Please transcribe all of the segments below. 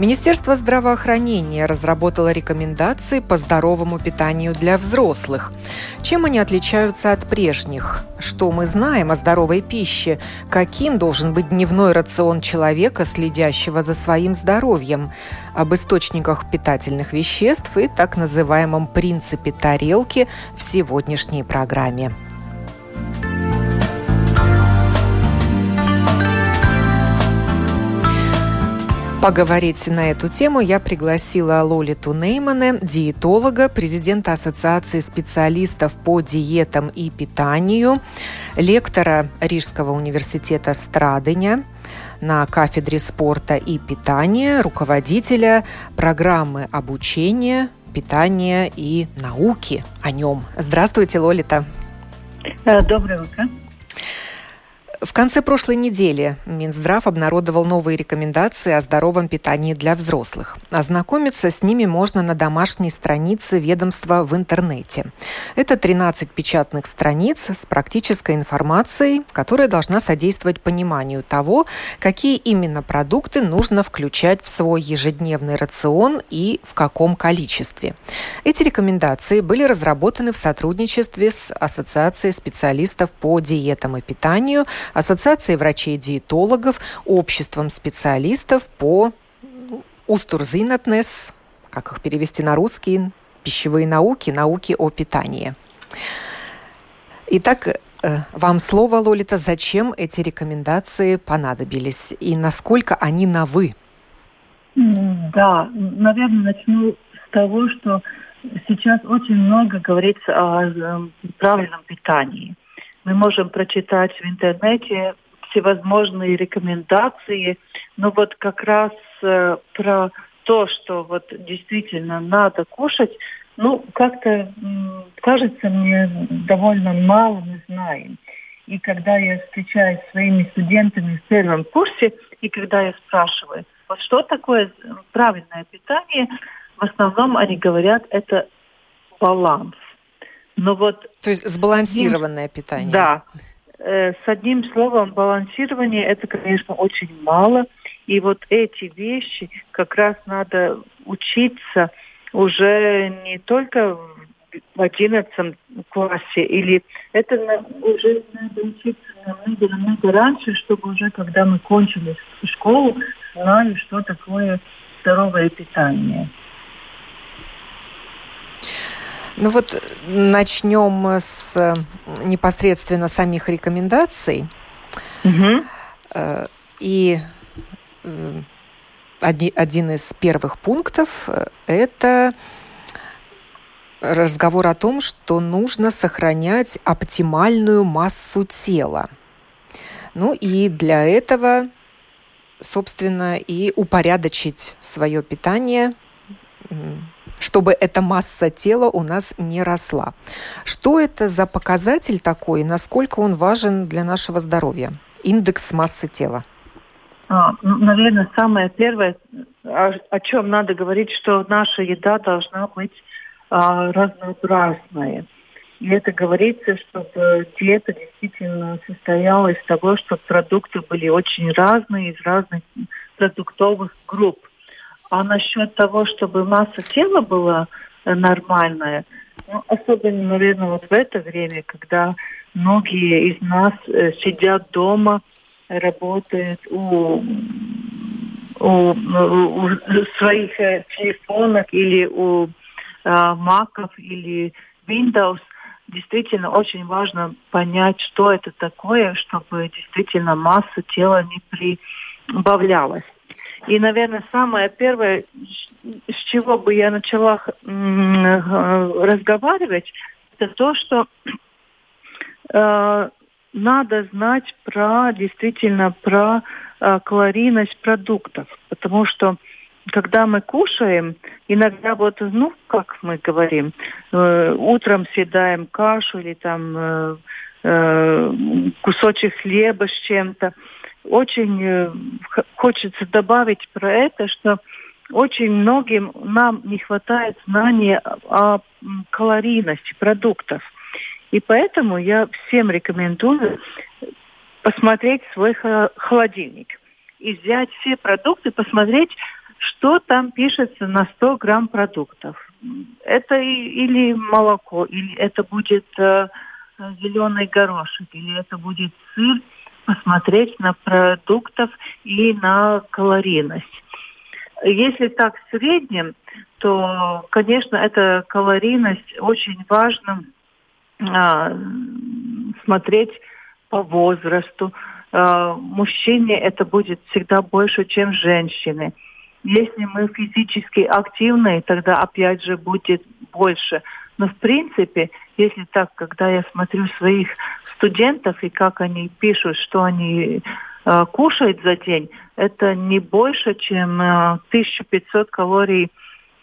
Министерство здравоохранения разработало рекомендации по здоровому питанию для взрослых. Чем они отличаются от прежних? Что мы знаем о здоровой пище? Каким должен быть дневной рацион человека, следящего за своим здоровьем? Об источниках питательных веществ и так называемом принципе тарелки в сегодняшней программе. Поговорить на эту тему я пригласила Лолиту Неймане, диетолога, президента Ассоциации специалистов по диетам и питанию, лектора Рижского университета Страдыня на кафедре спорта и питания, руководителя программы обучения, питания и науки о нем. Здравствуйте, Лолита. Э, доброе утро. В конце прошлой недели Минздрав обнародовал новые рекомендации о здоровом питании для взрослых. Ознакомиться с ними можно на домашней странице ведомства в интернете. Это 13 печатных страниц с практической информацией, которая должна содействовать пониманию того, какие именно продукты нужно включать в свой ежедневный рацион и в каком количестве. Эти рекомендации были разработаны в сотрудничестве с Ассоциацией специалистов по диетам и питанию – Ассоциацией врачей-диетологов, Обществом специалистов по Устурзинатнес, как их перевести на русский, пищевые науки, науки о питании. Итак, э, вам слово, Лолита, зачем эти рекомендации понадобились и насколько они на «вы»? Да, наверное, начну с того, что сейчас очень много говорится о правильном питании мы можем прочитать в интернете всевозможные рекомендации, но вот как раз э, про то, что вот действительно надо кушать, ну, как-то э, кажется мне довольно мало мы знаем. И когда я встречаюсь с своими студентами в первом курсе, и когда я спрашиваю, вот что такое правильное питание, в основном они говорят, это баланс. Но вот То есть сбалансированное одним, питание. Да. Э, с одним словом, балансирование это, конечно, очень мало. И вот эти вещи как раз надо учиться уже не только в одиннадцатом классе, или это уже надо учиться намного, намного раньше, чтобы уже, когда мы кончили школу, знали, что такое здоровое питание. Ну вот начнем с э, непосредственно самих рекомендаций. Угу. И э, один из первых пунктов – это разговор о том, что нужно сохранять оптимальную массу тела. Ну и для этого, собственно, и упорядочить свое питание чтобы эта масса тела у нас не росла. Что это за показатель такой, насколько он важен для нашего здоровья? Индекс массы тела. А, ну, наверное, самое первое, о, о чем надо говорить, что наша еда должна быть а, разнообразная. И это говорится, чтобы диета действительно состояла из того, чтобы продукты были очень разные, из разных продуктовых групп. А насчет того, чтобы масса тела была э, нормальная, ну, особенно, наверное, вот в это время, когда многие из нас э, сидят дома, работают у, у, у своих э, телефонов или у э, маков или Windows, действительно очень важно понять, что это такое, чтобы действительно масса тела не прибавлялась. И, наверное, самое первое, с чего бы я начала э, разговаривать, это то, что э, надо знать про действительно про э, калорийность продуктов, потому что когда мы кушаем, иногда вот, ну, как мы говорим, э, утром съедаем кашу или там э, э, кусочек хлеба с чем-то. Очень э, хочется добавить про это, что очень многим нам не хватает знания о калорийности продуктов. И поэтому я всем рекомендую посмотреть свой холодильник и взять все продукты, посмотреть, что там пишется на 100 грамм продуктов. Это или молоко, или это будет э, зеленый горошек, или это будет сыр, посмотреть на продуктов и на калорийность. Если так в среднем, то, конечно, эта калорийность очень важно а, смотреть по возрасту. А, мужчине это будет всегда больше, чем женщине. Если мы физически активны, тогда опять же будет больше. Но в принципе, если так, когда я смотрю своих студентов и как они пишут, что они э, кушают за день, это не больше, чем э, 1500 калорий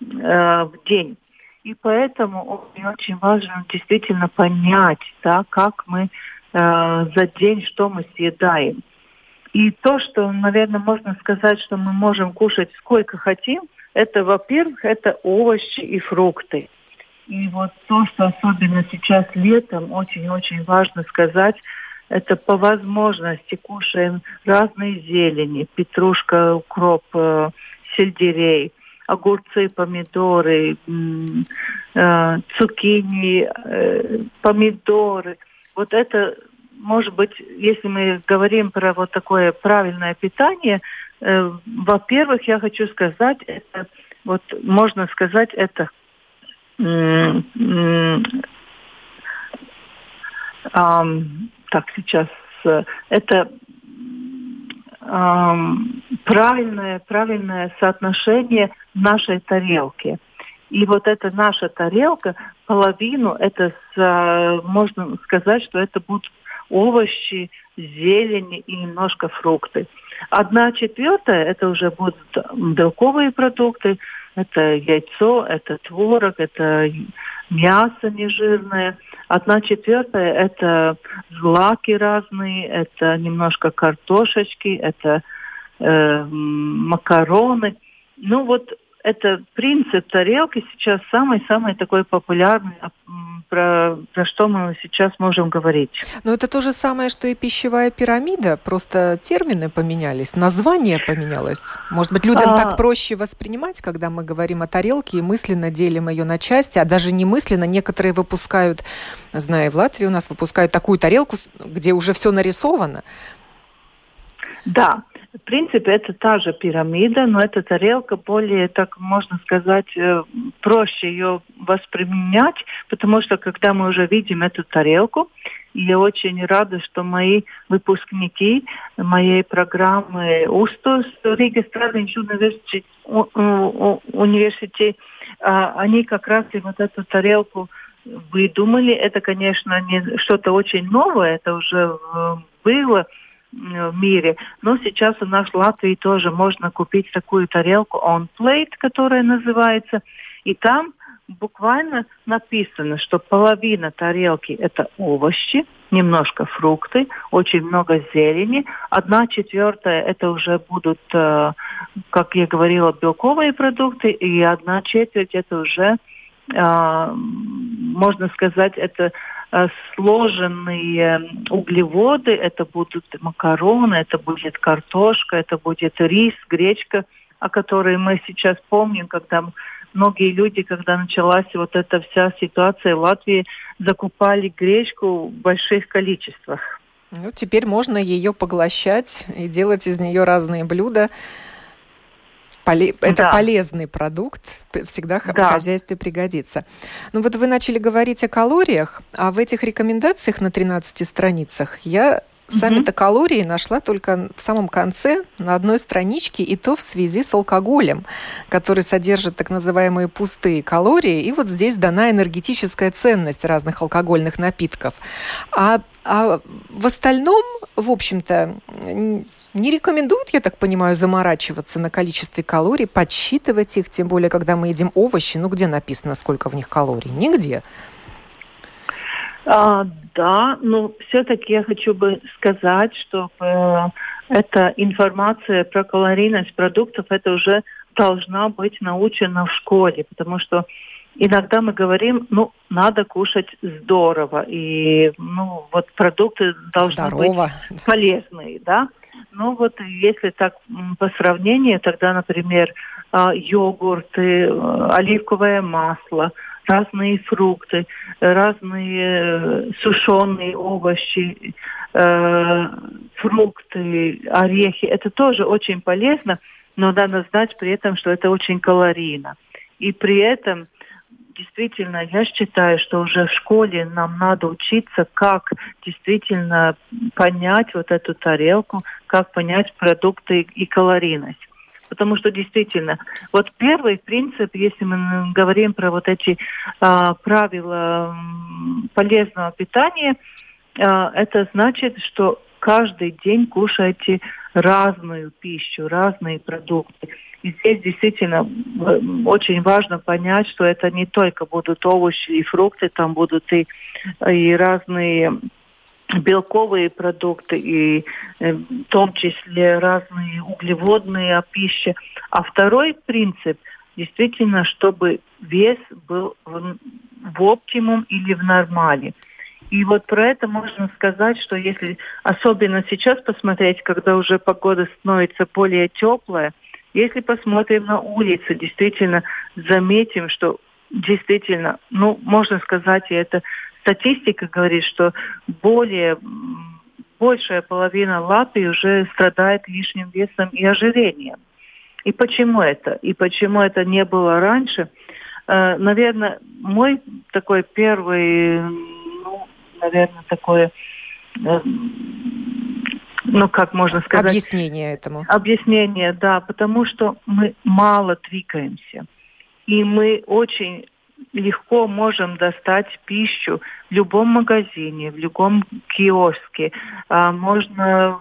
э, в день. И поэтому очень важно действительно понять, да, как мы э, за день, что мы съедаем. И то, что, наверное, можно сказать, что мы можем кушать сколько хотим, это, во-первых, это овощи и фрукты. И вот то, что особенно сейчас летом очень-очень важно сказать, это по возможности кушаем разные зелени, петрушка, укроп, э, сельдерей, огурцы, помидоры, э, цукини, э, помидоры. Вот это, может быть, если мы говорим про вот такое правильное питание, во-первых, я хочу сказать, это вот можно сказать, это так, сейчас э, это правильное, правильное соотношение нашей тарелки. И вот эта наша тарелка, половину, это с, можно сказать, что это будут овощи, зелень и немножко фрукты. Одна четвертая это уже будут белковые продукты, это яйцо, это творог, это мясо нежирное. Одна четвертая – это злаки разные, это немножко картошечки, это э, макароны. Ну вот это принцип тарелки сейчас самый-самый такой популярный, а, про, про что мы сейчас можем говорить. Но это то же самое, что и пищевая пирамида, просто термины поменялись, название поменялось. Может быть, людям а... так проще воспринимать, когда мы говорим о тарелке и мысленно делим ее на части, а даже не мысленно. Некоторые выпускают, знаю, в Латвии у нас выпускают такую тарелку, где уже все нарисовано. Да, в принципе, это та же пирамида, но эта тарелка более, так можно сказать, э, проще ее восприменять, потому что когда мы уже видим эту тарелку, я очень рада, что мои выпускники моей программы УСТУС, Рига Страдинч университет, а, они как раз и вот эту тарелку выдумали. Это, конечно, не что-то очень новое, это уже было, в мире. Но сейчас у нас в Латвии тоже можно купить такую тарелку on plate, которая называется. И там буквально написано, что половина тарелки это овощи, немножко фрукты, очень много зелени. Одна четвертая это уже будут, э, как я говорила, белковые продукты, и одна четверть это уже, э, можно сказать, это Э, сложенные углеводы. Это будут макароны, это будет картошка, это будет рис, гречка, о которой мы сейчас помним, когда многие люди, когда началась вот эта вся ситуация в Латвии, закупали гречку в больших количествах. Ну, теперь можно ее поглощать и делать из нее разные блюда. Поле... Да. Это полезный продукт, всегда да. в хозяйстве пригодится. Ну вот вы начали говорить о калориях, а в этих рекомендациях на 13 страницах я Сами-то калории нашла только в самом конце на одной страничке, и то в связи с алкоголем, который содержит так называемые пустые калории. И вот здесь дана энергетическая ценность разных алкогольных напитков. А, а в остальном, в общем-то, не рекомендуют, я так понимаю, заморачиваться на количестве калорий, подсчитывать их, тем более, когда мы едим овощи. Ну, где написано, сколько в них калорий? Нигде. А, да, но все-таки я хочу бы сказать, что э, эта информация про калорийность продуктов, это уже должна быть научена в школе, потому что иногда мы говорим, ну, надо кушать здорово, и, ну, вот продукты должны Здорово. быть полезные, да. Ну, вот если так по сравнению, тогда, например, а, йогурты, э, оливковое масло, разные фрукты, разные э, сушеные овощи, э, фрукты, орехи. Это тоже очень полезно, но надо знать при этом, что это очень калорийно. И при этом действительно, я считаю, что уже в школе нам надо учиться, как действительно понять вот эту тарелку, как понять продукты и калорийность. Потому что действительно, вот первый принцип, если мы говорим про вот эти а, правила полезного питания, а, это значит, что каждый день кушайте разную пищу, разные продукты. И здесь действительно очень важно понять, что это не только будут овощи и фрукты, там будут и, и разные белковые продукты и э, в том числе разные углеводные пищи. А второй принцип действительно, чтобы вес был в, в оптимум или в нормале. И вот про это можно сказать, что если особенно сейчас посмотреть, когда уже погода становится более теплая, если посмотрим на улицы, действительно заметим, что действительно, ну, можно сказать, и это статистика говорит, что более большая половина Латвии уже страдает лишним весом и ожирением. И почему это? И почему это не было раньше? Э, наверное, мой такой первый, наверное, такое, э, ну, как можно сказать... Объяснение этому. Объяснение, да, потому что мы мало двигаемся. И мы очень легко можем достать пищу в любом магазине, в любом киоске. А, можно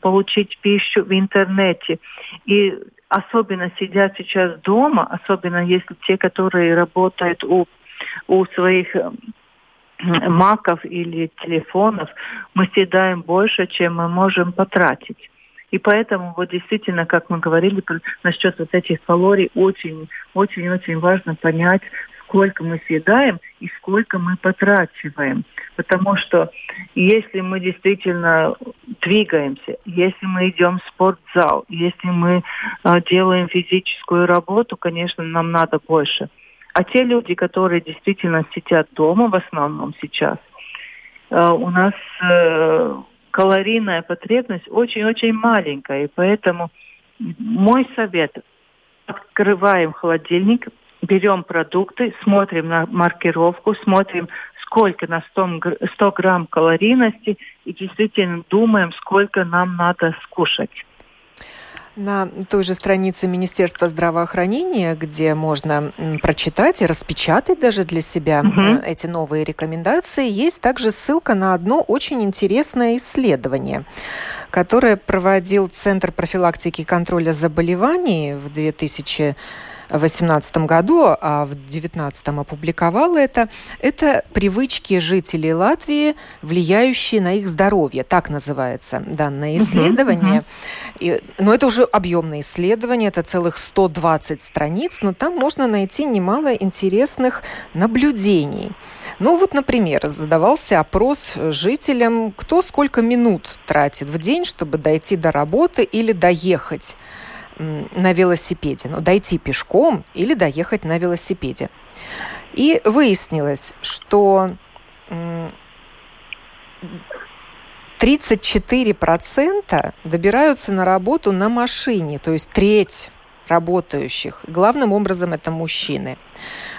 получить пищу в интернете. И особенно сидят сейчас дома, особенно если те, которые работают у, у своих маков или телефонов, мы съедаем больше, чем мы можем потратить. И поэтому вот действительно, как мы говорили насчет вот этих калорий, очень-очень-очень важно понять, сколько мы съедаем и сколько мы потрачиваем. Потому что если мы действительно двигаемся, если мы идем в спортзал, если мы э, делаем физическую работу, конечно, нам надо больше. А те люди, которые действительно сидят дома в основном сейчас, э, у нас э, калорийная потребность очень-очень маленькая. И поэтому мой совет – открываем холодильник, берем продукты, смотрим на маркировку, смотрим, сколько на 100, 100 грамм калорийности и действительно думаем, сколько нам надо скушать. На той же странице Министерства здравоохранения, где можно прочитать и распечатать даже для себя угу. эти новые рекомендации, есть также ссылка на одно очень интересное исследование, которое проводил Центр профилактики и контроля заболеваний в 2000 2018 году, а в 2019 опубликовала это, это привычки жителей Латвии, влияющие на их здоровье. Так называется данное исследование. И, но это уже объемное исследование, это целых 120 страниц, но там можно найти немало интересных наблюдений. Ну вот, например, задавался опрос жителям, кто сколько минут тратит в день, чтобы дойти до работы или доехать на велосипеде, ну, дойти пешком или доехать на велосипеде. И выяснилось, что 34% добираются на работу на машине, то есть треть работающих. Главным образом это мужчины.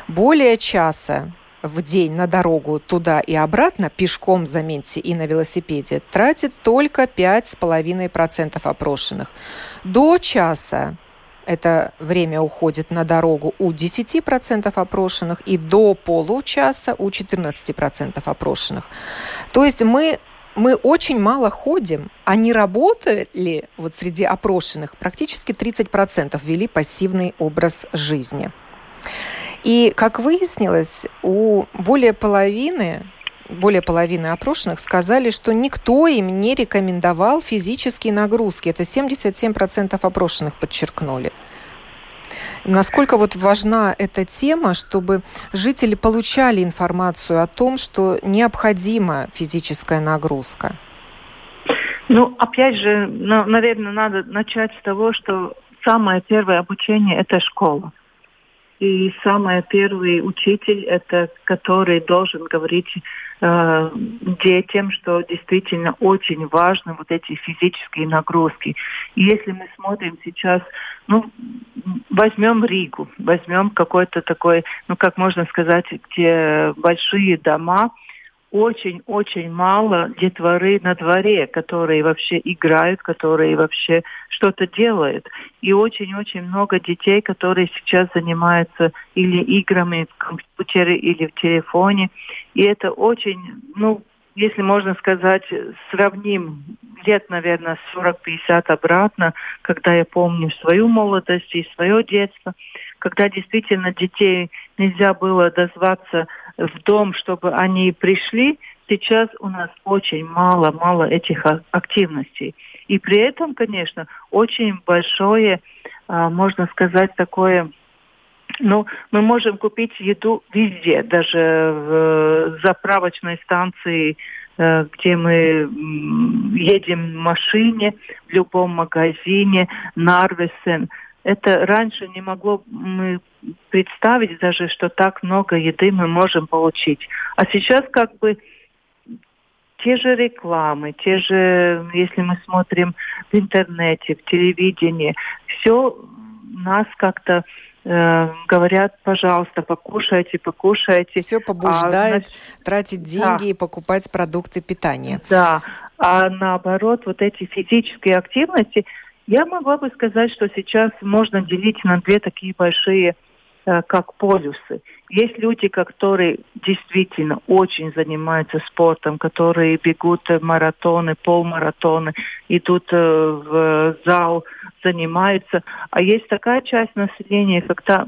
Более часа в день на дорогу туда и обратно, пешком, заметьте, и на велосипеде, тратит только 5,5% опрошенных. До часа это время уходит на дорогу у 10% опрошенных и до получаса у 14% опрошенных. То есть мы мы очень мало ходим, а не работали вот среди опрошенных практически 30% вели пассивный образ жизни. И, как выяснилось, у более половины более половины опрошенных сказали, что никто им не рекомендовал физические нагрузки. Это 77% опрошенных подчеркнули. Насколько вот важна эта тема, чтобы жители получали информацию о том, что необходима физическая нагрузка? Ну, опять же, наверное, надо начать с того, что самое первое обучение – это школа. И самый первый учитель, это который должен говорить э, детям, что действительно очень важны вот эти физические нагрузки. И если мы смотрим сейчас, ну, возьмем Ригу, возьмем какой-то такой, ну, как можно сказать, где большие дома – очень-очень мало детворы на дворе, которые вообще играют, которые вообще что-то делают. И очень-очень много детей, которые сейчас занимаются или играми в компьютере, или в телефоне. И это очень, ну, если можно сказать, сравним лет, наверное, 40-50 обратно, когда я помню свою молодость и свое детство, когда действительно детей нельзя было дозваться в дом, чтобы они пришли, сейчас у нас очень мало-мало этих активностей. И при этом, конечно, очень большое, а, можно сказать, такое ну, мы можем купить еду везде, даже в заправочной станции, э, где мы едем в машине, в любом магазине, Нарвесен. Это раньше не могло мы представить даже, что так много еды мы можем получить. А сейчас как бы те же рекламы, те же, если мы смотрим в интернете, в телевидении, все нас как-то э, говорят, пожалуйста, покушайте, покушайте. Все побуждает а, тратить деньги да. и покупать продукты питания. Да, а наоборот, вот эти физические активности, я могла бы сказать, что сейчас можно делить на две такие большие Э, как полюсы. Есть люди, которые действительно очень занимаются спортом, которые бегут маратоны, полмаратоны, идут э, в зал, занимаются. А есть такая часть населения, когда,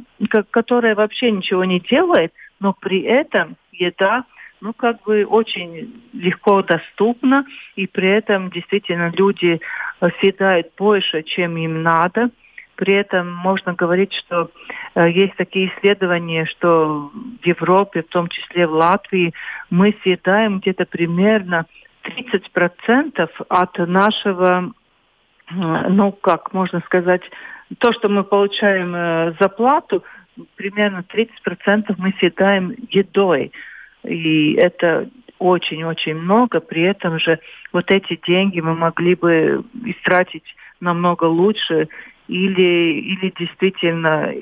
которая вообще ничего не делает, но при этом еда ну, как бы очень легко доступна, и при этом действительно люди э, съедают больше, чем им надо – при этом можно говорить, что э, есть такие исследования, что в Европе, в том числе в Латвии, мы съедаем где-то примерно 30% от нашего, э, ну как можно сказать, то, что мы получаем э, зарплату, примерно 30% мы съедаем едой. И это очень-очень много. При этом же вот эти деньги мы могли бы истратить намного лучше или, или действительно э,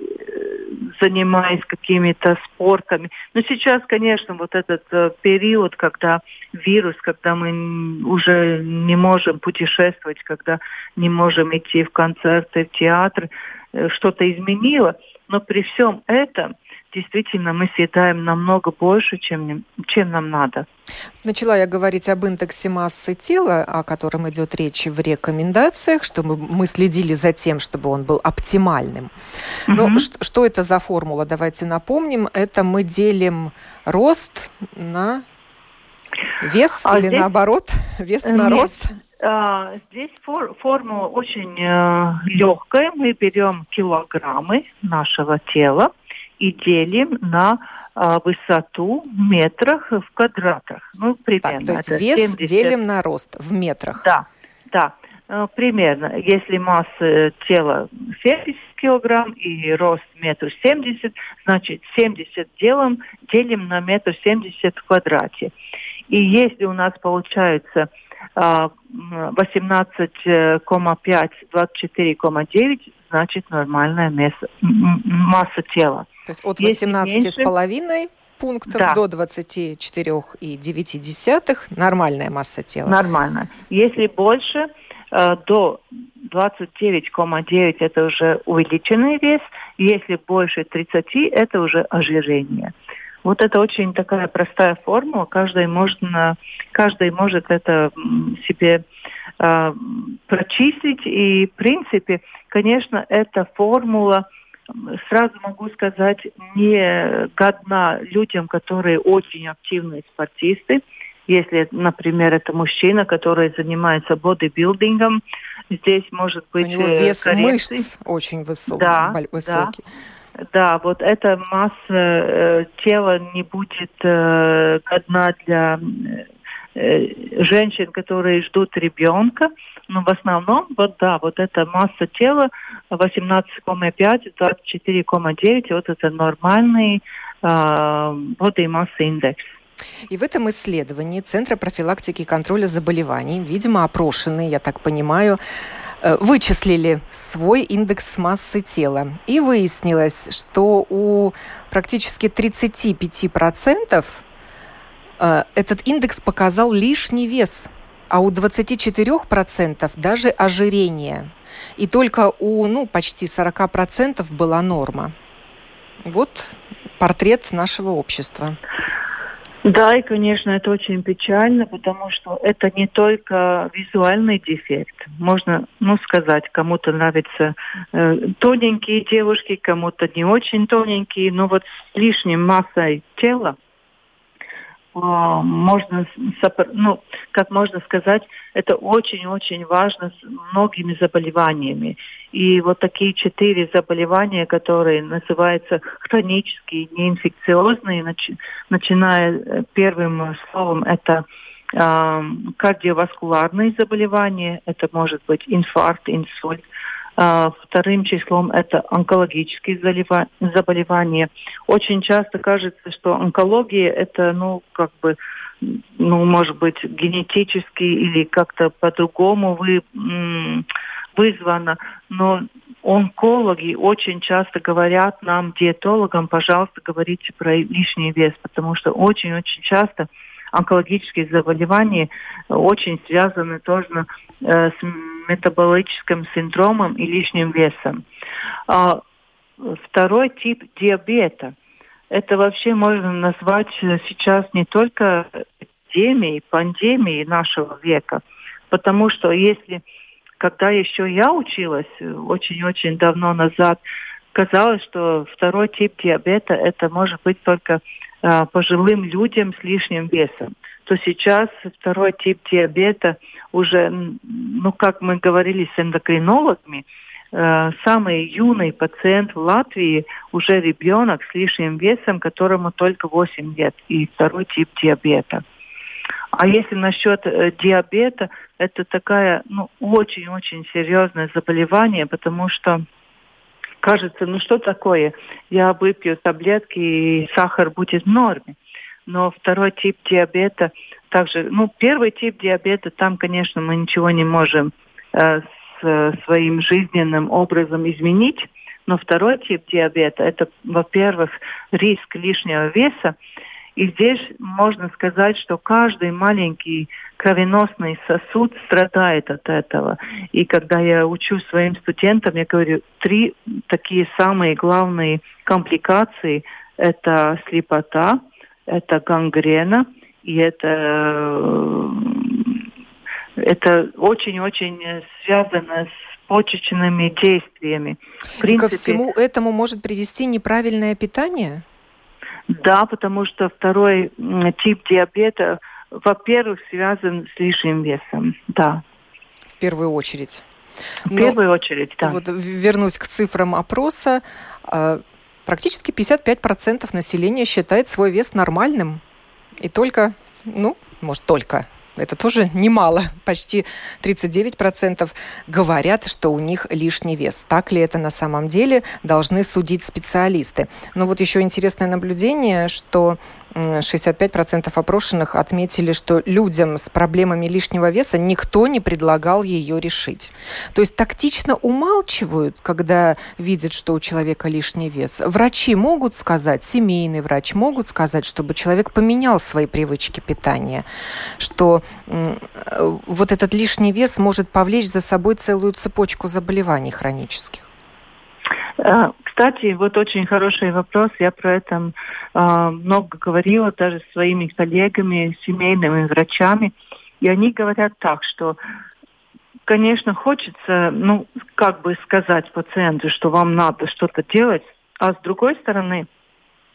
занимаясь какими-то спортами. Но сейчас, конечно, вот этот э, период, когда вирус, когда мы уже не можем путешествовать, когда не можем идти в концерты, в театр, э, что-то изменило. Но при всем этом действительно мы съедаем намного больше, чем, чем нам надо. Начала я говорить об индексе массы тела, о котором идет речь в рекомендациях, чтобы мы следили за тем, чтобы он был оптимальным. Но угу. что, что это за формула? Давайте напомним. Это мы делим рост на вес а или здесь... наоборот вес на Нет. рост? А, здесь фор, формула очень э, легкая. Мы берем килограммы нашего тела и делим на а, высоту в метрах в квадратах. Ну, примерно. Так, то есть вес 70... делим на рост в метрах. Да, да. Э, примерно. Если масса тела 70 килограмм и рост метр семьдесят, значит 70 делим, делим на метр семьдесят в квадрате. И если у нас получается 18,5, 24,9, значит нормальная масса, масса тела. То есть от 18,5 пунктов да. до 24,9 нормальная масса тела. Нормально. Если больше, э, до 29,9 это уже увеличенный вес, если больше 30 это уже ожирение. Вот это очень такая простая формула. Каждый может, каждый может это себе э, прочистить. И, в принципе, конечно, эта формула, сразу могу сказать, не годна людям, которые очень активные спортисты. Если, например, это мужчина, который занимается бодибилдингом, здесь может быть... У него вес коррекции. мышц очень высок, да, высокий. Да. Да, вот эта масса э, тела не будет э, годна для э, женщин, которые ждут ребенка. Но в основном, вот да, вот эта масса тела 18,5, 24,9, вот это нормальный э, body mass индекс. И в этом исследовании Центра профилактики и контроля заболеваний, видимо, опрошенные, я так понимаю, Э, вычислили свой индекс массы тела. И выяснилось, что у практически 35% э, этот индекс показал лишний вес, а у 24% даже ожирение. И только у ну, почти 40% была норма. Вот портрет нашего общества. Да, и, конечно, это очень печально, потому что это не только визуальный дефект. Можно, ну, сказать, кому-то нравятся э, тоненькие девушки, кому-то не очень тоненькие, но вот с лишней массой тела можно, ну, как можно сказать, это очень-очень важно с многими заболеваниями. И вот такие четыре заболевания, которые называются хронические, неинфекциозные, начи, начиная э, первым словом, это э, кардиоваскулярные заболевания, это может быть инфаркт, инсульт, а, вторым числом это онкологические заболевания. Очень часто кажется, что онкология это, ну, как бы, ну, может быть, генетически или как-то по-другому вы, вызвано. Но онкологи очень часто говорят нам, диетологам, пожалуйста, говорите про лишний вес, потому что очень-очень часто онкологические заболевания очень связаны тоже с метаболическим синдромом и лишним весом. А, второй тип диабета. Это вообще можно назвать сейчас не только эпидемией, пандемией нашего века, потому что если, когда еще я училась, очень-очень давно назад, казалось, что второй тип диабета это может быть только э, пожилым людям с лишним весом то сейчас второй тип диабета уже, ну, как мы говорили с эндокринологами, э, самый юный пациент в Латвии уже ребенок с лишним весом, которому только 8 лет, и второй тип диабета. А если насчет э, диабета, это такая, ну, очень-очень серьезное заболевание, потому что кажется, ну что такое, я выпью таблетки и сахар будет в норме но второй тип диабета также, ну, первый тип диабета, там, конечно, мы ничего не можем э, с своим жизненным образом изменить, но второй тип диабета, это, во-первых, риск лишнего веса, и здесь можно сказать, что каждый маленький кровеносный сосуд страдает от этого. И когда я учу своим студентам, я говорю, три такие самые главные компликации – это слепота – это гангрена, и это, э, это очень-очень связано с почечными действиями. В принципе, и ко всему этому может привести неправильное питание? Да, потому что второй тип диабета, во-первых, связан с лишним весом, да. В первую очередь. В Но, первую очередь, да. Вот вернусь к цифрам опроса. Практически 55% населения считает свой вес нормальным. И только, ну, может, только, это тоже немало. Почти 39% говорят, что у них лишний вес. Так ли это на самом деле, должны судить специалисты. Но вот еще интересное наблюдение, что 65% опрошенных отметили, что людям с проблемами лишнего веса никто не предлагал ее решить. То есть тактично умалчивают, когда видят, что у человека лишний вес. Врачи могут сказать, семейный врач могут сказать, чтобы человек поменял свои привычки питания, что вот этот лишний вес может повлечь за собой целую цепочку заболеваний хронических. Кстати, вот очень хороший вопрос. Я про это э, много говорила даже с своими коллегами, семейными врачами. И они говорят так, что, конечно, хочется, ну, как бы сказать пациенту, что вам надо что-то делать, а с другой стороны,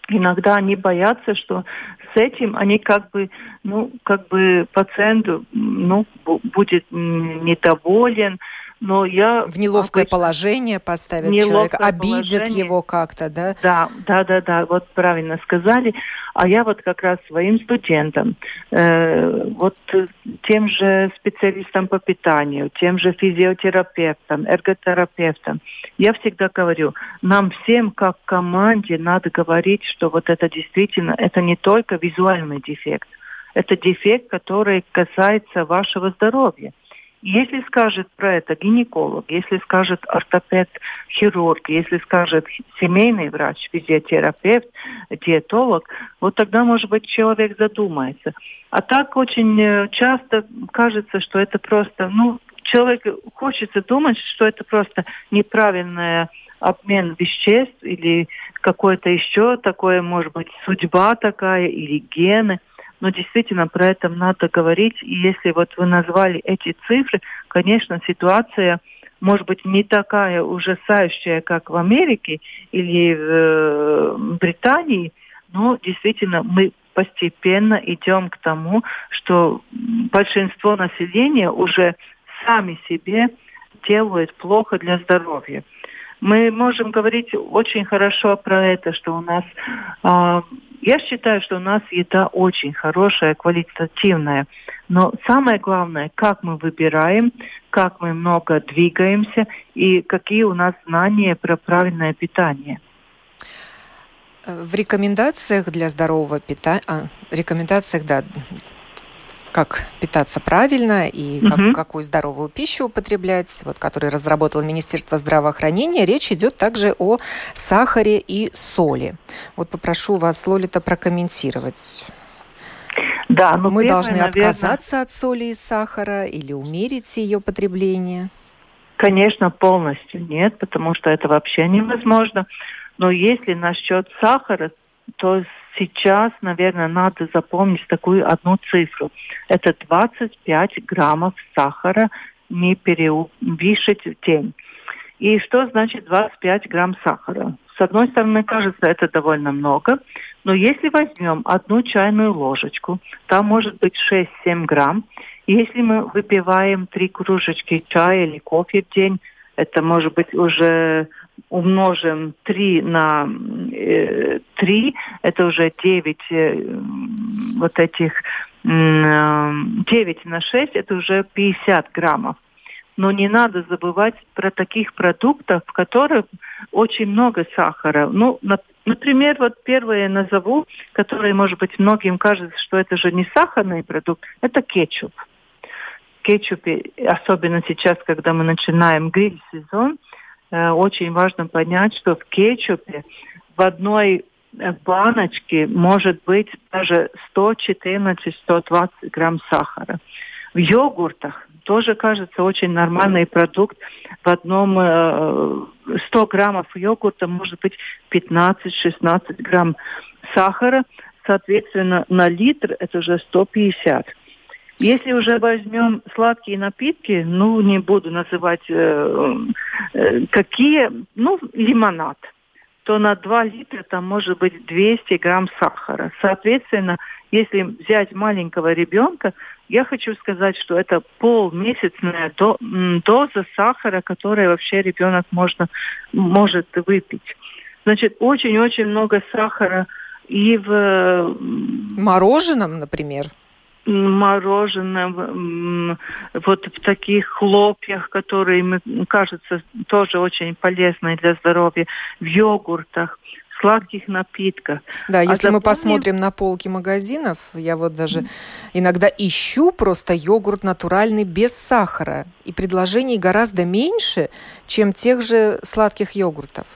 иногда они боятся, что с этим они как бы, ну, как бы пациенту, ну, будет недоволен, но я... В неловкое обычно... положение поставят человека, обидят положение. его как-то, да? Да, да, да, да, вот правильно сказали. А я вот как раз своим студентам, э, вот тем же специалистам по питанию, тем же физиотерапевтам, эрготерапевтам, я всегда говорю, нам всем как команде надо говорить, что вот это действительно, это не только визуальный дефект, это дефект, который касается вашего здоровья. Если скажет про это гинеколог, если скажет ортопед, хирург, если скажет семейный врач, физиотерапевт, диетолог, вот тогда, может быть, человек задумается. А так очень э, часто кажется, что это просто, ну, человек хочется думать, что это просто неправильный обмен веществ или какое-то еще такое, может быть, судьба такая или гены но действительно про это надо говорить. И если вот вы назвали эти цифры, конечно, ситуация может быть не такая ужасающая, как в Америке или в э, Британии, но действительно мы постепенно идем к тому, что большинство населения уже сами себе делают плохо для здоровья. Мы можем говорить очень хорошо про это, что у нас э, я считаю, что у нас еда очень хорошая, квалитативная. Но самое главное, как мы выбираем, как мы много двигаемся и какие у нас знания про правильное питание. В рекомендациях для здорового питания, а, рекомендациях, да, как питаться правильно и как, угу. какую здоровую пищу употреблять, вот, который разработало Министерство здравоохранения, речь идет также о сахаре и соли. Вот попрошу вас, Лолита, прокомментировать. Да, ну, Мы первое, должны наверное... отказаться от соли и сахара или умерить ее потребление? Конечно, полностью нет, потому что это вообще невозможно. Но если насчет сахара, то сейчас, наверное, надо запомнить такую одну цифру. Это 25 граммов сахара не перевышить в день. И что значит 25 грамм сахара? С одной стороны, кажется, это довольно много, но если возьмем одну чайную ложечку, там может быть 6-7 грамм. Если мы выпиваем три кружечки чая или кофе в день, это может быть уже умножим 3 на э, 3, это уже 9 э, вот этих э, 9 на 6, это уже 50 граммов. Но не надо забывать про таких продуктов, в которых очень много сахара. Ну, на, например, вот первое назову, которое, может быть, многим кажется, что это же не сахарный продукт, это кетчуп. Кетчупе, особенно сейчас, когда мы начинаем гриль-сезон, очень важно понять, что в кетчупе в одной э, баночке может быть даже 114-120 грамм сахара. В йогуртах тоже кажется очень нормальный продукт. В одном э, 100 граммов йогурта может быть 15-16 грамм сахара. Соответственно, на литр это уже 150. Если уже возьмем сладкие напитки, ну, не буду называть э, э, какие, ну, лимонад, то на 2 литра там может быть 200 грамм сахара. Соответственно, если взять маленького ребенка, я хочу сказать, что это полмесячная доза сахара, которую вообще ребенок можно, может выпить. Значит, очень-очень много сахара и в... Мороженом, например? Мороженое, вот в таких хлопьях, которые, мне кажется, тоже очень полезны для здоровья, в йогуртах сладких напитках. Да, а если запомни... мы посмотрим на полки магазинов, я вот даже иногда ищу просто йогурт натуральный без сахара, и предложений гораздо меньше, чем тех же сладких йогуртов.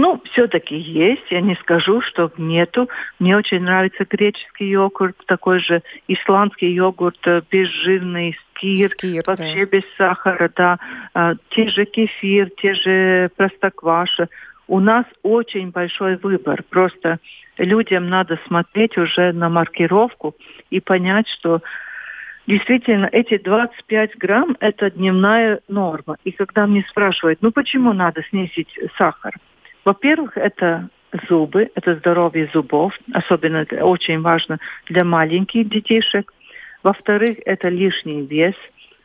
Ну, все-таки есть, я не скажу, что нету. Мне очень нравится греческий йогурт, такой же исландский йогурт, э, безжирный, скир, скир вообще да. без сахара, да. А, те же кефир, те же простокваша. у нас очень большой выбор. Просто людям надо смотреть уже на маркировку и понять, что действительно эти 25 грамм – это дневная норма. И когда мне спрашивают, ну почему надо снизить сахар? Во-первых, это зубы, это здоровье зубов, особенно это очень важно для маленьких детишек. Во-вторых, это лишний вес,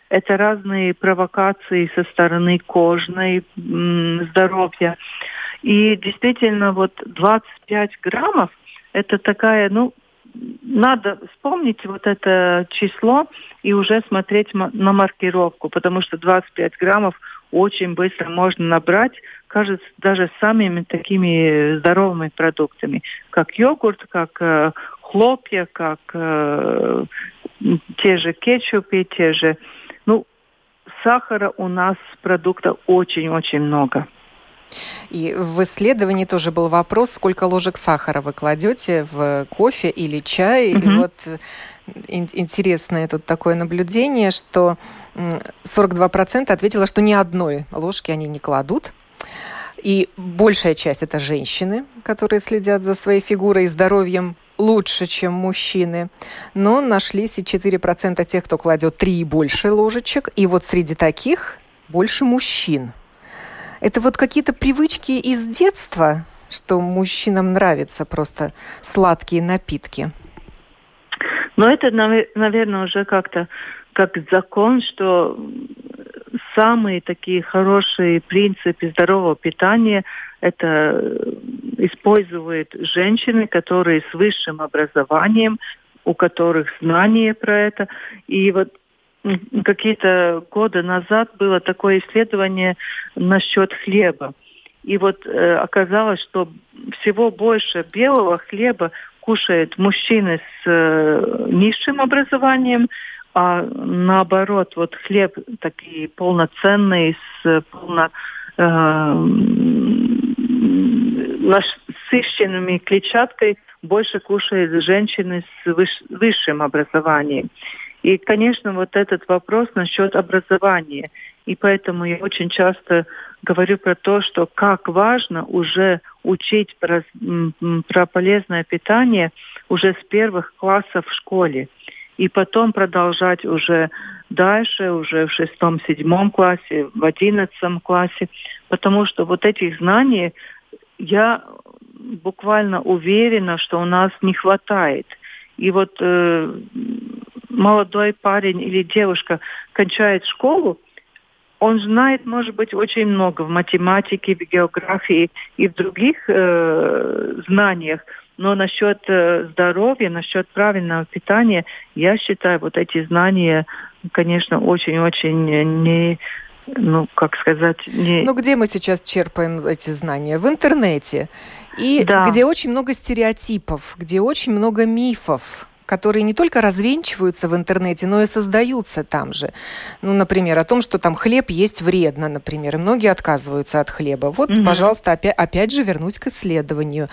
это разные провокации со стороны кожной здоровья. И действительно, вот 25 граммов – это такая, ну, надо вспомнить вот это число и уже смотреть на маркировку, потому что 25 граммов очень быстро можно набрать, кажется, даже самыми такими здоровыми продуктами, как йогурт, как э, хлопья, как э, те же кетчупы, те же... Ну, сахара у нас продукта очень-очень много. И в исследовании тоже был вопрос, сколько ложек сахара вы кладете в кофе или чай. Mm-hmm. И вот интересное тут такое наблюдение, что 42% ответило, что ни одной ложки они не кладут. И большая часть это женщины, которые следят за своей фигурой и здоровьем лучше, чем мужчины. Но нашлись и 4% тех, кто кладет 3 и больше ложечек. И вот среди таких больше мужчин. Это вот какие-то привычки из детства, что мужчинам нравятся просто сладкие напитки. Но это, наверное, уже как-то как закон, что самые такие хорошие принципы здорового питания это используют женщины, которые с высшим образованием, у которых знания про это. И вот какие-то годы назад было такое исследование насчет хлеба. И вот э, оказалось, что всего больше белого хлеба кушают мужчины с э, низшим образованием, а наоборот, вот хлеб такие полноценный, с полно, э, насыщенными клетчаткой больше кушают женщины с высшим образованием. И, конечно, вот этот вопрос насчет образования. И поэтому я очень часто говорю про то, что как важно уже учить про, про полезное питание уже с первых классов в школе. И потом продолжать уже дальше, уже в шестом, седьмом классе, в одиннадцатом классе. Потому что вот этих знаний я буквально уверена, что у нас не хватает. И вот э, молодой парень или девушка кончает школу, он знает, может быть, очень много в математике, в географии и в других э, знаниях. Но насчет э, здоровья, насчет правильного питания, я считаю, вот эти знания, конечно, очень-очень не ну, как сказать, не... Ну, где мы сейчас черпаем эти знания? В интернете. И да. где очень много стереотипов, где очень много мифов которые не только развенчиваются в интернете, но и создаются там же. Ну, например, о том, что там хлеб есть вредно, например, и многие отказываются от хлеба. Вот, угу. пожалуйста, опять, опять же вернусь к исследованию.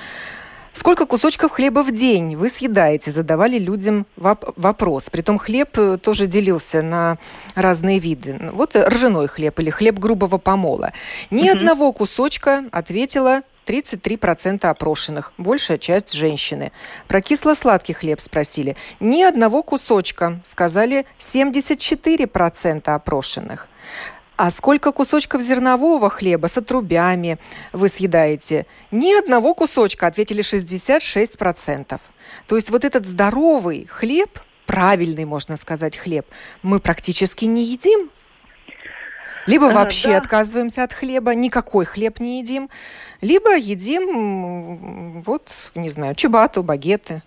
Сколько кусочков хлеба в день вы съедаете? Задавали людям воп- вопрос. Притом хлеб э, тоже делился на разные виды. Вот ржаной хлеб или хлеб грубого помола. Ни угу. одного кусочка ответила 33% опрошенных, большая часть женщины. Про кисло-сладкий хлеб спросили. Ни одного кусочка, сказали 74% опрошенных. А сколько кусочков зернового хлеба с отрубями вы съедаете? Ни одного кусочка, ответили 66%. То есть вот этот здоровый хлеб, правильный, можно сказать, хлеб, мы практически не едим. Либо вообще да. отказываемся от хлеба, никакой хлеб не едим, либо едим, вот, не знаю, чебату, багеты.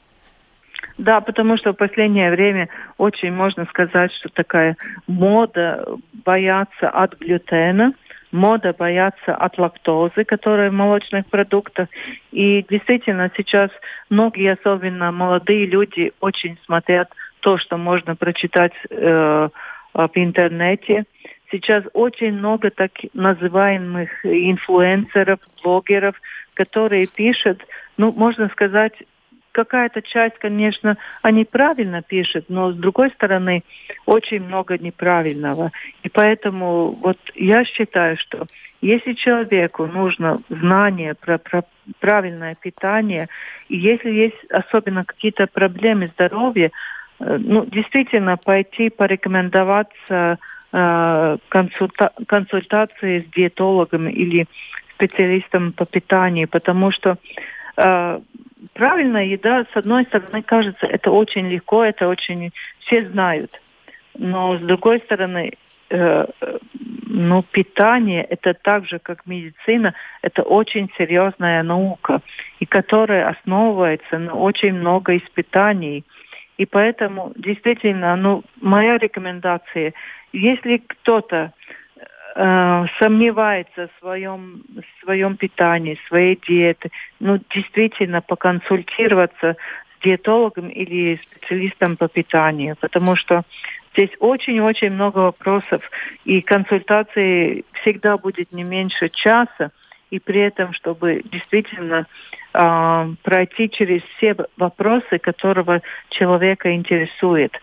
Да, потому что в последнее время очень можно сказать, что такая мода бояться от глютена, мода бояться от лактозы, которая в молочных продуктах. И действительно сейчас многие, особенно молодые люди, очень смотрят то, что можно прочитать э, в интернете. Сейчас очень много так называемых инфлюенсеров, блогеров, которые пишут, ну, можно сказать, какая-то часть, конечно, они правильно пишут, но с другой стороны очень много неправильного. И поэтому вот я считаю, что если человеку нужно знание про, про правильное питание, и если есть особенно какие-то проблемы здоровья, э, ну, действительно пойти порекомендоваться э, консульта консультации с диетологом или специалистом по питанию, потому что э, правильная еда, с одной стороны, кажется, это очень легко, это очень все знают. Но с другой стороны, э, ну, питание это так же, как медицина, это очень серьезная наука, и которая основывается на очень много испытаний. И поэтому действительно, ну, моя рекомендация, если кто-то сомневается в своем, в своем питании, своей диете, ну, действительно поконсультироваться с диетологом или специалистом по питанию, потому что здесь очень-очень много вопросов, и консультации всегда будет не меньше часа, и при этом, чтобы действительно э, пройти через все вопросы, которого человека интересует.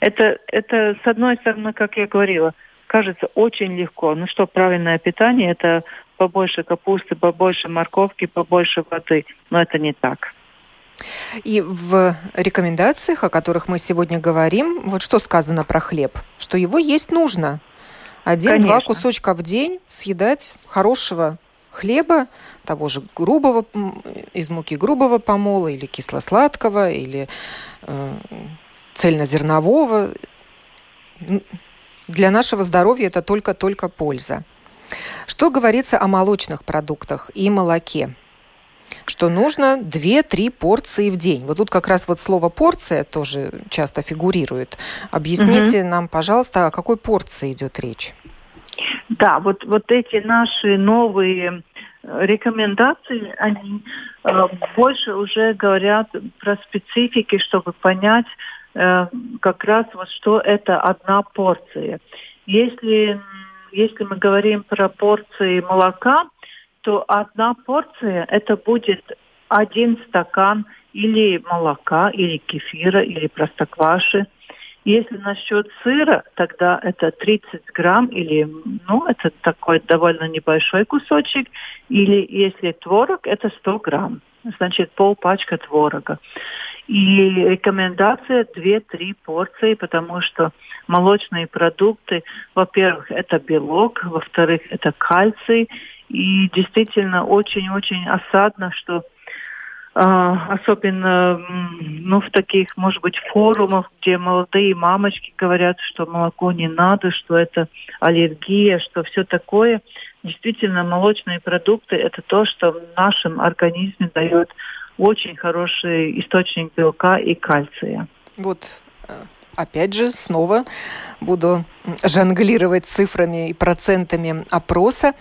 Это, это, с одной стороны, как я говорила, кажется очень легко. Ну что, правильное питание – это побольше капусты, побольше морковки, побольше воды. Но это не так. И в рекомендациях, о которых мы сегодня говорим, вот что сказано про хлеб, что его есть нужно. Один-два кусочка в день съедать хорошего хлеба, того же грубого, из муки грубого помола, или кисло-сладкого, или э, цельнозернового для нашего здоровья это только-только польза. Что говорится о молочных продуктах и молоке? что нужно 2-3 порции в день. Вот тут как раз вот слово порция тоже часто фигурирует. Объясните угу. нам, пожалуйста, о какой порции идет речь? Да, вот, вот эти наши новые э, рекомендации, они э, больше уже говорят про специфики, чтобы понять, как раз вот что это одна порция. Если, если мы говорим про порции молока, то одна порция это будет один стакан или молока, или кефира, или простокваши. Если насчет сыра, тогда это 30 грамм или, ну, это такой довольно небольшой кусочек. Или если творог, это 100 грамм. Значит, полпачка творога. И рекомендация 2-3 порции, потому что молочные продукты, во-первых, это белок, во-вторых, это кальций. И действительно очень-очень осадно, что Uh, особенно ну, в таких, может быть, форумах, где молодые мамочки говорят, что молоко не надо, что это аллергия, что все такое. Действительно, молочные продукты – это то, что в нашем организме дает очень хороший источник белка и кальция. Вот э, опять же, снова буду жонглировать цифрами и процентами опроса.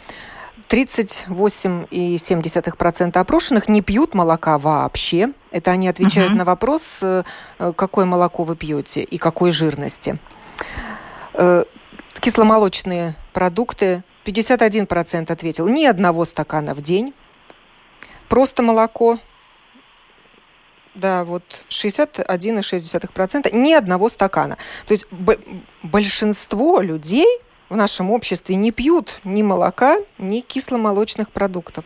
38,7% опрошенных не пьют молока вообще. Это они отвечают угу. на вопрос, э, какое молоко вы пьете и какой жирности. Э, кисломолочные продукты 51% ответил ни одного стакана в день. Просто молоко да, вот 61,6% ни одного стакана. То есть большинство людей в нашем обществе не пьют ни молока, ни кисломолочных продуктов.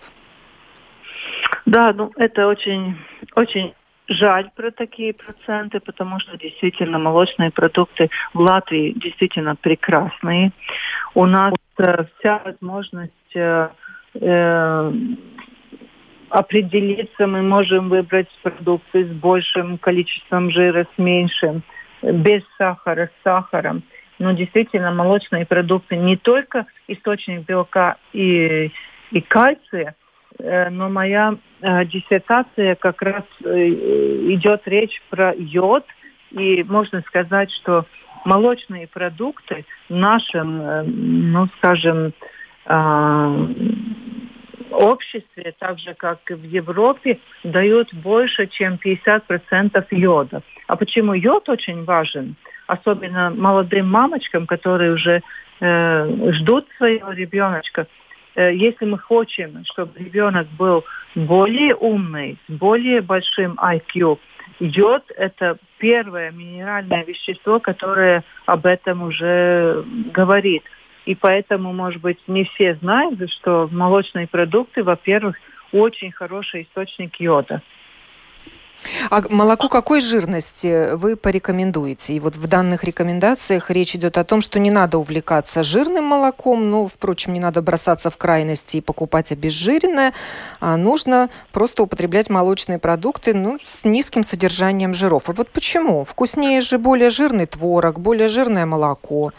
Да, ну это очень, очень жаль про такие проценты, потому что действительно молочные продукты в Латвии действительно прекрасные. У нас э, вся возможность э, э, определиться, мы можем выбрать продукты с большим количеством жира, с меньшим, без сахара, с сахаром. Но действительно молочные продукты не только источник белка и, и кальция, э, но моя э, диссертация как раз э, идет речь про йод, и можно сказать, что молочные продукты э, ну, скажем, обществе, так же как и в Европе, дают больше, чем 50% йода. А почему йод очень важен? Особенно молодым мамочкам, которые уже э, ждут своего ребеночка. э, если мы хотим, чтобы ребенок был более умный, с более большим IQ, йод – это первое минеральное вещество, которое об этом уже говорит. И поэтому, может быть, не все знают, что молочные продукты, во-первых, очень хороший источник йода. А молоко какой жирности вы порекомендуете? И вот в данных рекомендациях речь идет о том, что не надо увлекаться жирным молоком, но, впрочем, не надо бросаться в крайности и покупать обезжиренное, а нужно просто употреблять молочные продукты ну, с низким содержанием жиров. А вот почему? Вкуснее же более жирный творог, более жирное молоко.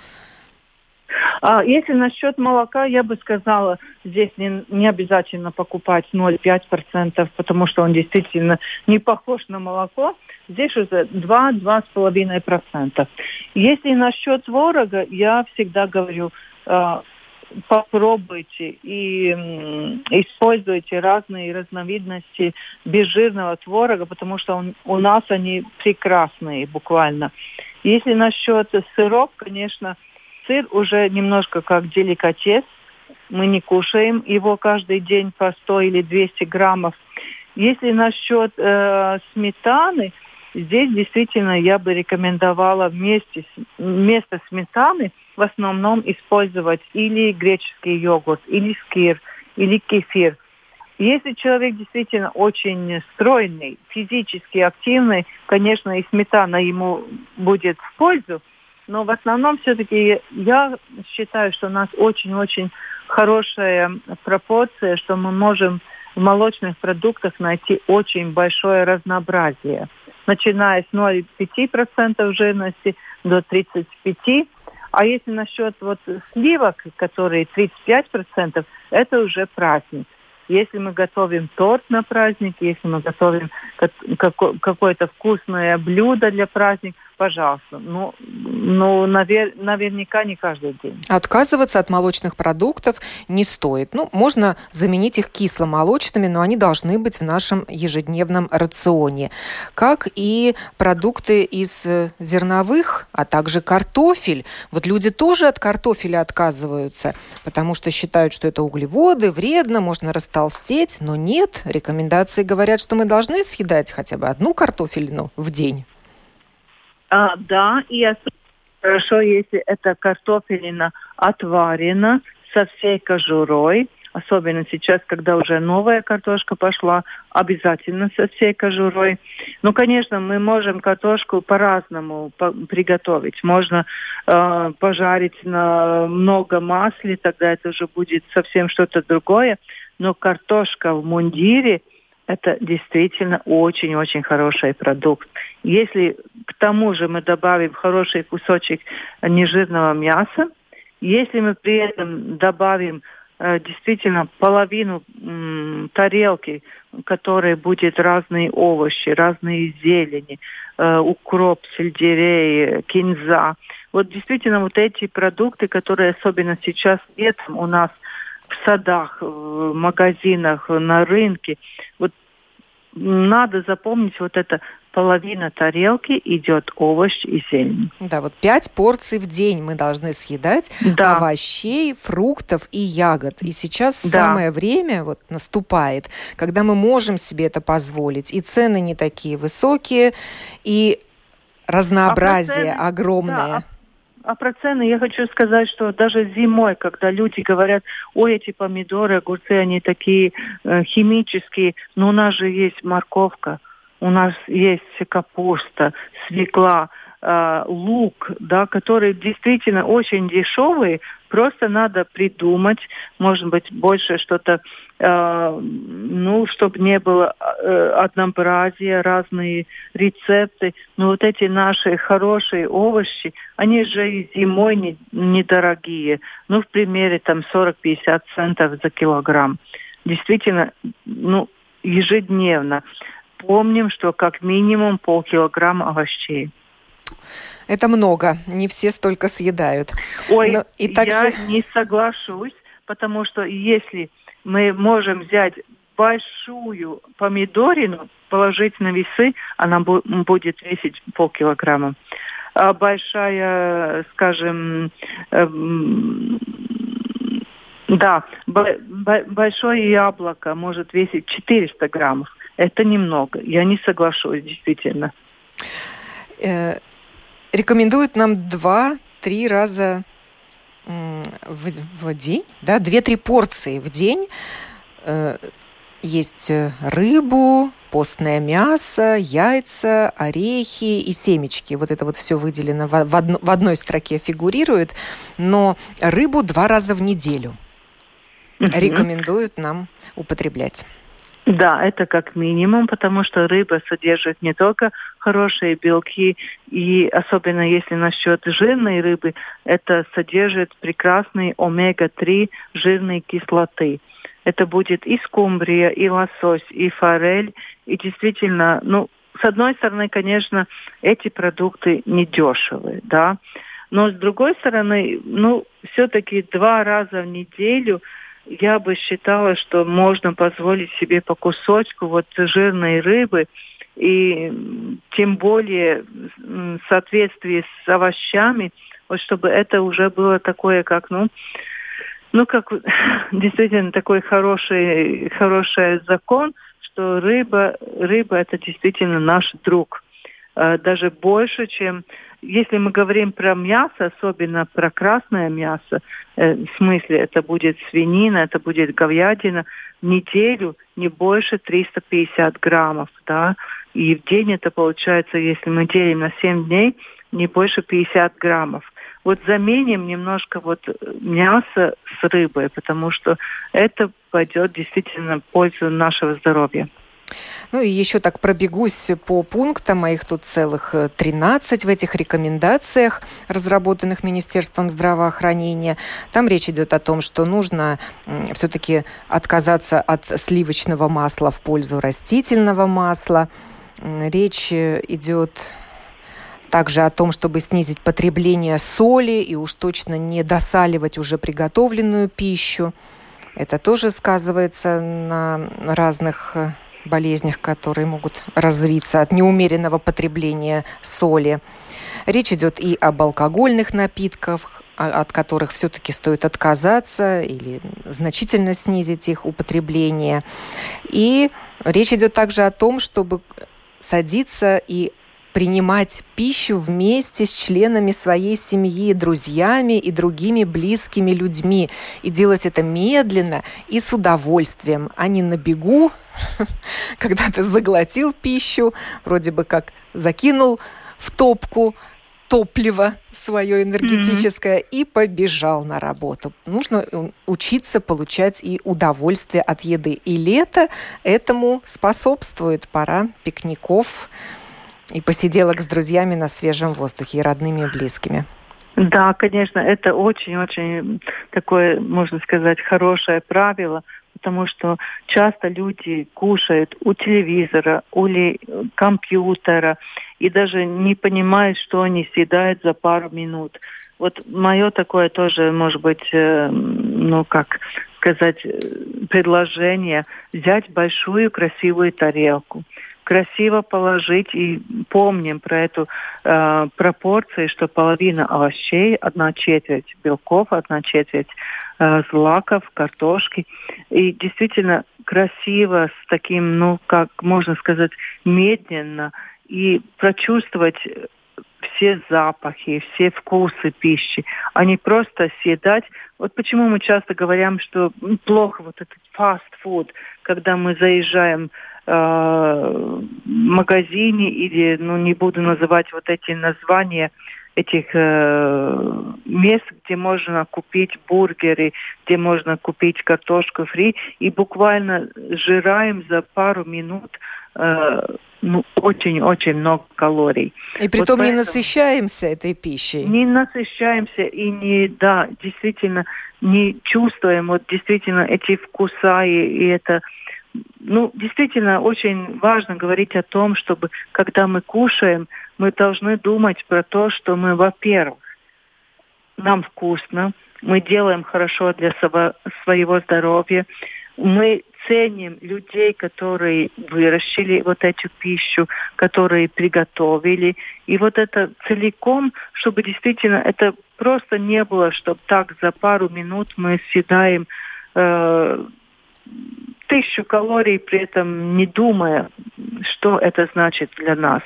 А если насчет молока, я бы сказала, здесь не, не обязательно покупать 0,5%, потому что он действительно не похож на молоко. Здесь уже 2-2,5%. Если насчет творога, я всегда говорю, э, попробуйте и используйте разные разновидности безжирного творога, потому что он, у нас они прекрасные буквально. Если насчет сыров, конечно, Сыр уже немножко как деликатес. Мы не кушаем его каждый день по 100 или 200 граммов. Если насчет э, сметаны, здесь действительно я бы рекомендовала вместе, вместо сметаны в основном использовать или греческий йогурт, или скир, или кефир. Если человек действительно очень стройный, физически активный, конечно, и сметана ему будет в пользу, но в основном все-таки я считаю, что у нас очень-очень хорошая пропорция, что мы можем в молочных продуктах найти очень большое разнообразие. Начиная с 0,5% жирности до 35%. А если насчет вот сливок, которые 35%, это уже праздник. Если мы готовим торт на праздник, если мы готовим какое-то вкусное блюдо для праздника, пожалуйста. Ну, ну навер, наверняка не каждый день. Отказываться от молочных продуктов не стоит. Ну, можно заменить их кисломолочными, но они должны быть в нашем ежедневном рационе. Как и продукты из э, зерновых, а также картофель. Вот люди тоже от картофеля отказываются, потому что считают, что это углеводы, вредно, можно растолстеть, но нет. Рекомендации говорят, что мы должны съедать хотя бы одну картофелину в день. А, да, и хорошо, если это картофелина отварена со всей кожурой, особенно сейчас, когда уже новая картошка пошла, обязательно со всей кожурой. Ну, конечно, мы можем картошку по-разному по приготовить. Можно э, пожарить на много масла, тогда это уже будет совсем что-то другое. Но картошка в мундире – это действительно очень-очень хороший продукт. Если к тому же мы добавим хороший кусочек нежирного мяса, если мы при этом добавим э, действительно половину м, тарелки, в которой будет разные овощи, разные зелени, э, укроп, сельдерей, кинза. Вот действительно вот эти продукты, которые особенно сейчас летом у нас в садах, в магазинах, на рынке. Вот надо запомнить вот это половина тарелки идет овощ и зелень. Да, вот пять порций в день мы должны съедать да. овощей, фруктов и ягод. И сейчас да. самое время вот наступает, когда мы можем себе это позволить. И цены не такие высокие, и разнообразие а огромное. Да, а про цены я хочу сказать, что даже зимой, когда люди говорят, ой, эти помидоры, огурцы, они такие э, химические, но у нас же есть морковка, у нас есть капуста, свекла, э, лук, да, которые действительно очень дешевые, просто надо придумать, может быть, больше что-то, э, ну, чтобы не было э, однообразия, разные рецепты. Но вот эти наши хорошие овощи, они же и зимой не, недорогие. Ну, в примере там 40-50 центов за килограмм. Действительно, ну, ежедневно. Помним, что как минимум полкилограмма овощей. Это много, не все столько съедают. Ой, Но и также... я не соглашусь, потому что если мы можем взять большую помидорину, положить на весы, она будет весить полкилограмма. А большая, скажем, эм, Да, большое яблоко может весить 400 граммов. Это немного. Я не соглашусь, действительно. Рекомендуют нам два-три раза в, в день, да, две-три порции в день. Э, есть э, рыбу, постное мясо, яйца, орехи и семечки. Вот это вот все выделено в, в, одно, в одной строке фигурирует. Но рыбу два раза в неделю рекомендуют нам употреблять. Да, это как минимум, потому что рыба содержит не только хорошие белки, и особенно если насчет жирной рыбы, это содержит прекрасные омега-3 жирные кислоты. Это будет и скумбрия, и лосось, и форель. И действительно, ну, с одной стороны, конечно, эти продукты недешевые, да. Но с другой стороны, ну, все-таки два раза в неделю – я бы считала, что можно позволить себе по кусочку вот жирной рыбы, и тем более в соответствии с овощами, вот чтобы это уже было такое, как, ну, ну, как действительно такой хороший, хороший закон, что рыба, рыба это действительно наш друг. Э, даже больше, чем если мы говорим про мясо, особенно про красное мясо, э, в смысле это будет свинина, это будет говядина, в неделю не больше 350 граммов, да, и в день это получается, если мы делим на 7 дней, не больше 50 граммов. Вот заменим немножко вот мясо с рыбой, потому что это пойдет действительно в пользу нашего здоровья. Ну и еще так пробегусь по пунктам, моих тут целых 13 э, в этих рекомендациях, разработанных Министерством здравоохранения. Там речь идет о том, что нужно все-таки отказаться от сливочного масла в пользу растительного масла. Речь э, идет также о том, чтобы снизить потребление соли и уж точно не досаливать уже приготовленную пищу. Это тоже сказывается на разных э, болезнях, которые могут развиться от неумеренного потребления соли. Речь идет и об алкогольных напитках, от которых все-таки стоит отказаться или значительно снизить их употребление. И речь идет также о том, чтобы садиться и принимать пищу вместе с членами своей семьи, друзьями и другими близкими людьми. И делать это медленно и с удовольствием, а не на бегу, когда ты заглотил пищу, вроде бы как закинул в топку топливо свое энергетическое mm-hmm. и побежал на работу. Нужно э, учиться получать и удовольствие от еды. И лето этому способствует. Пора пикников, и посиделок с друзьями на свежем воздухе, и родными, и близкими. Да, конечно, это очень-очень такое, можно сказать, хорошее правило, потому что часто люди кушают у телевизора, у компьютера, и даже не понимают, что они съедают за пару минут. Вот мое такое тоже, может быть, э, ну как сказать, э, предложение взять большую красивую тарелку, красиво положить и помним про эту э, пропорцию, что половина овощей, одна четверть белков, одна четверть э, злаков, картошки. И действительно красиво с таким, ну, как можно сказать, медленно и прочувствовать все запахи, все вкусы пищи, а не просто съедать. Вот почему мы часто говорим, что плохо вот этот фастфуд, когда мы заезжаем э, магазине или, ну, не буду называть вот эти названия этих э, мест, где можно купить бургеры, где можно купить картошку фри, и буквально жираем за пару минут э, ну, очень-очень много калорий. И при том вот не насыщаемся этой пищей. Не насыщаемся и не, да, действительно не чувствуем вот действительно эти вкуса и, и это ну, действительно, очень важно говорить о том, чтобы, когда мы кушаем, мы должны думать про то, что мы, во-первых, нам вкусно, мы делаем хорошо для своего здоровья, мы ценим людей, которые выращили вот эту пищу, которые приготовили. И вот это целиком, чтобы действительно это просто не было, чтобы так за пару минут мы съедаем э, тысячу калорий, при этом не думая, что это значит для нас.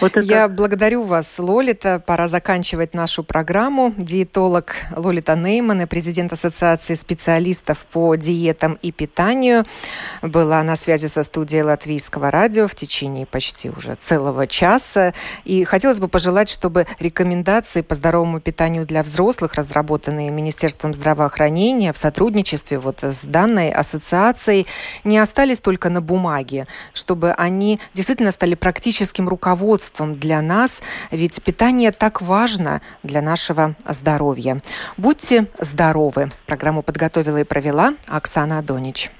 Вот это... Я благодарю вас, Лолита. Пора заканчивать нашу программу. Диетолог Лолита Нейман президент Ассоциации специалистов по диетам и питанию была на связи со студией Латвийского радио в течение почти уже целого часа. И хотелось бы пожелать, чтобы рекомендации по здоровому питанию для взрослых, разработанные Министерством здравоохранения в сотрудничестве вот с данной ассоциацией, не остались только на бумаге, чтобы они действительно стали практическим руководством для нас, ведь питание так важно для нашего здоровья. Будьте здоровы. Программу подготовила и провела Оксана Адонич.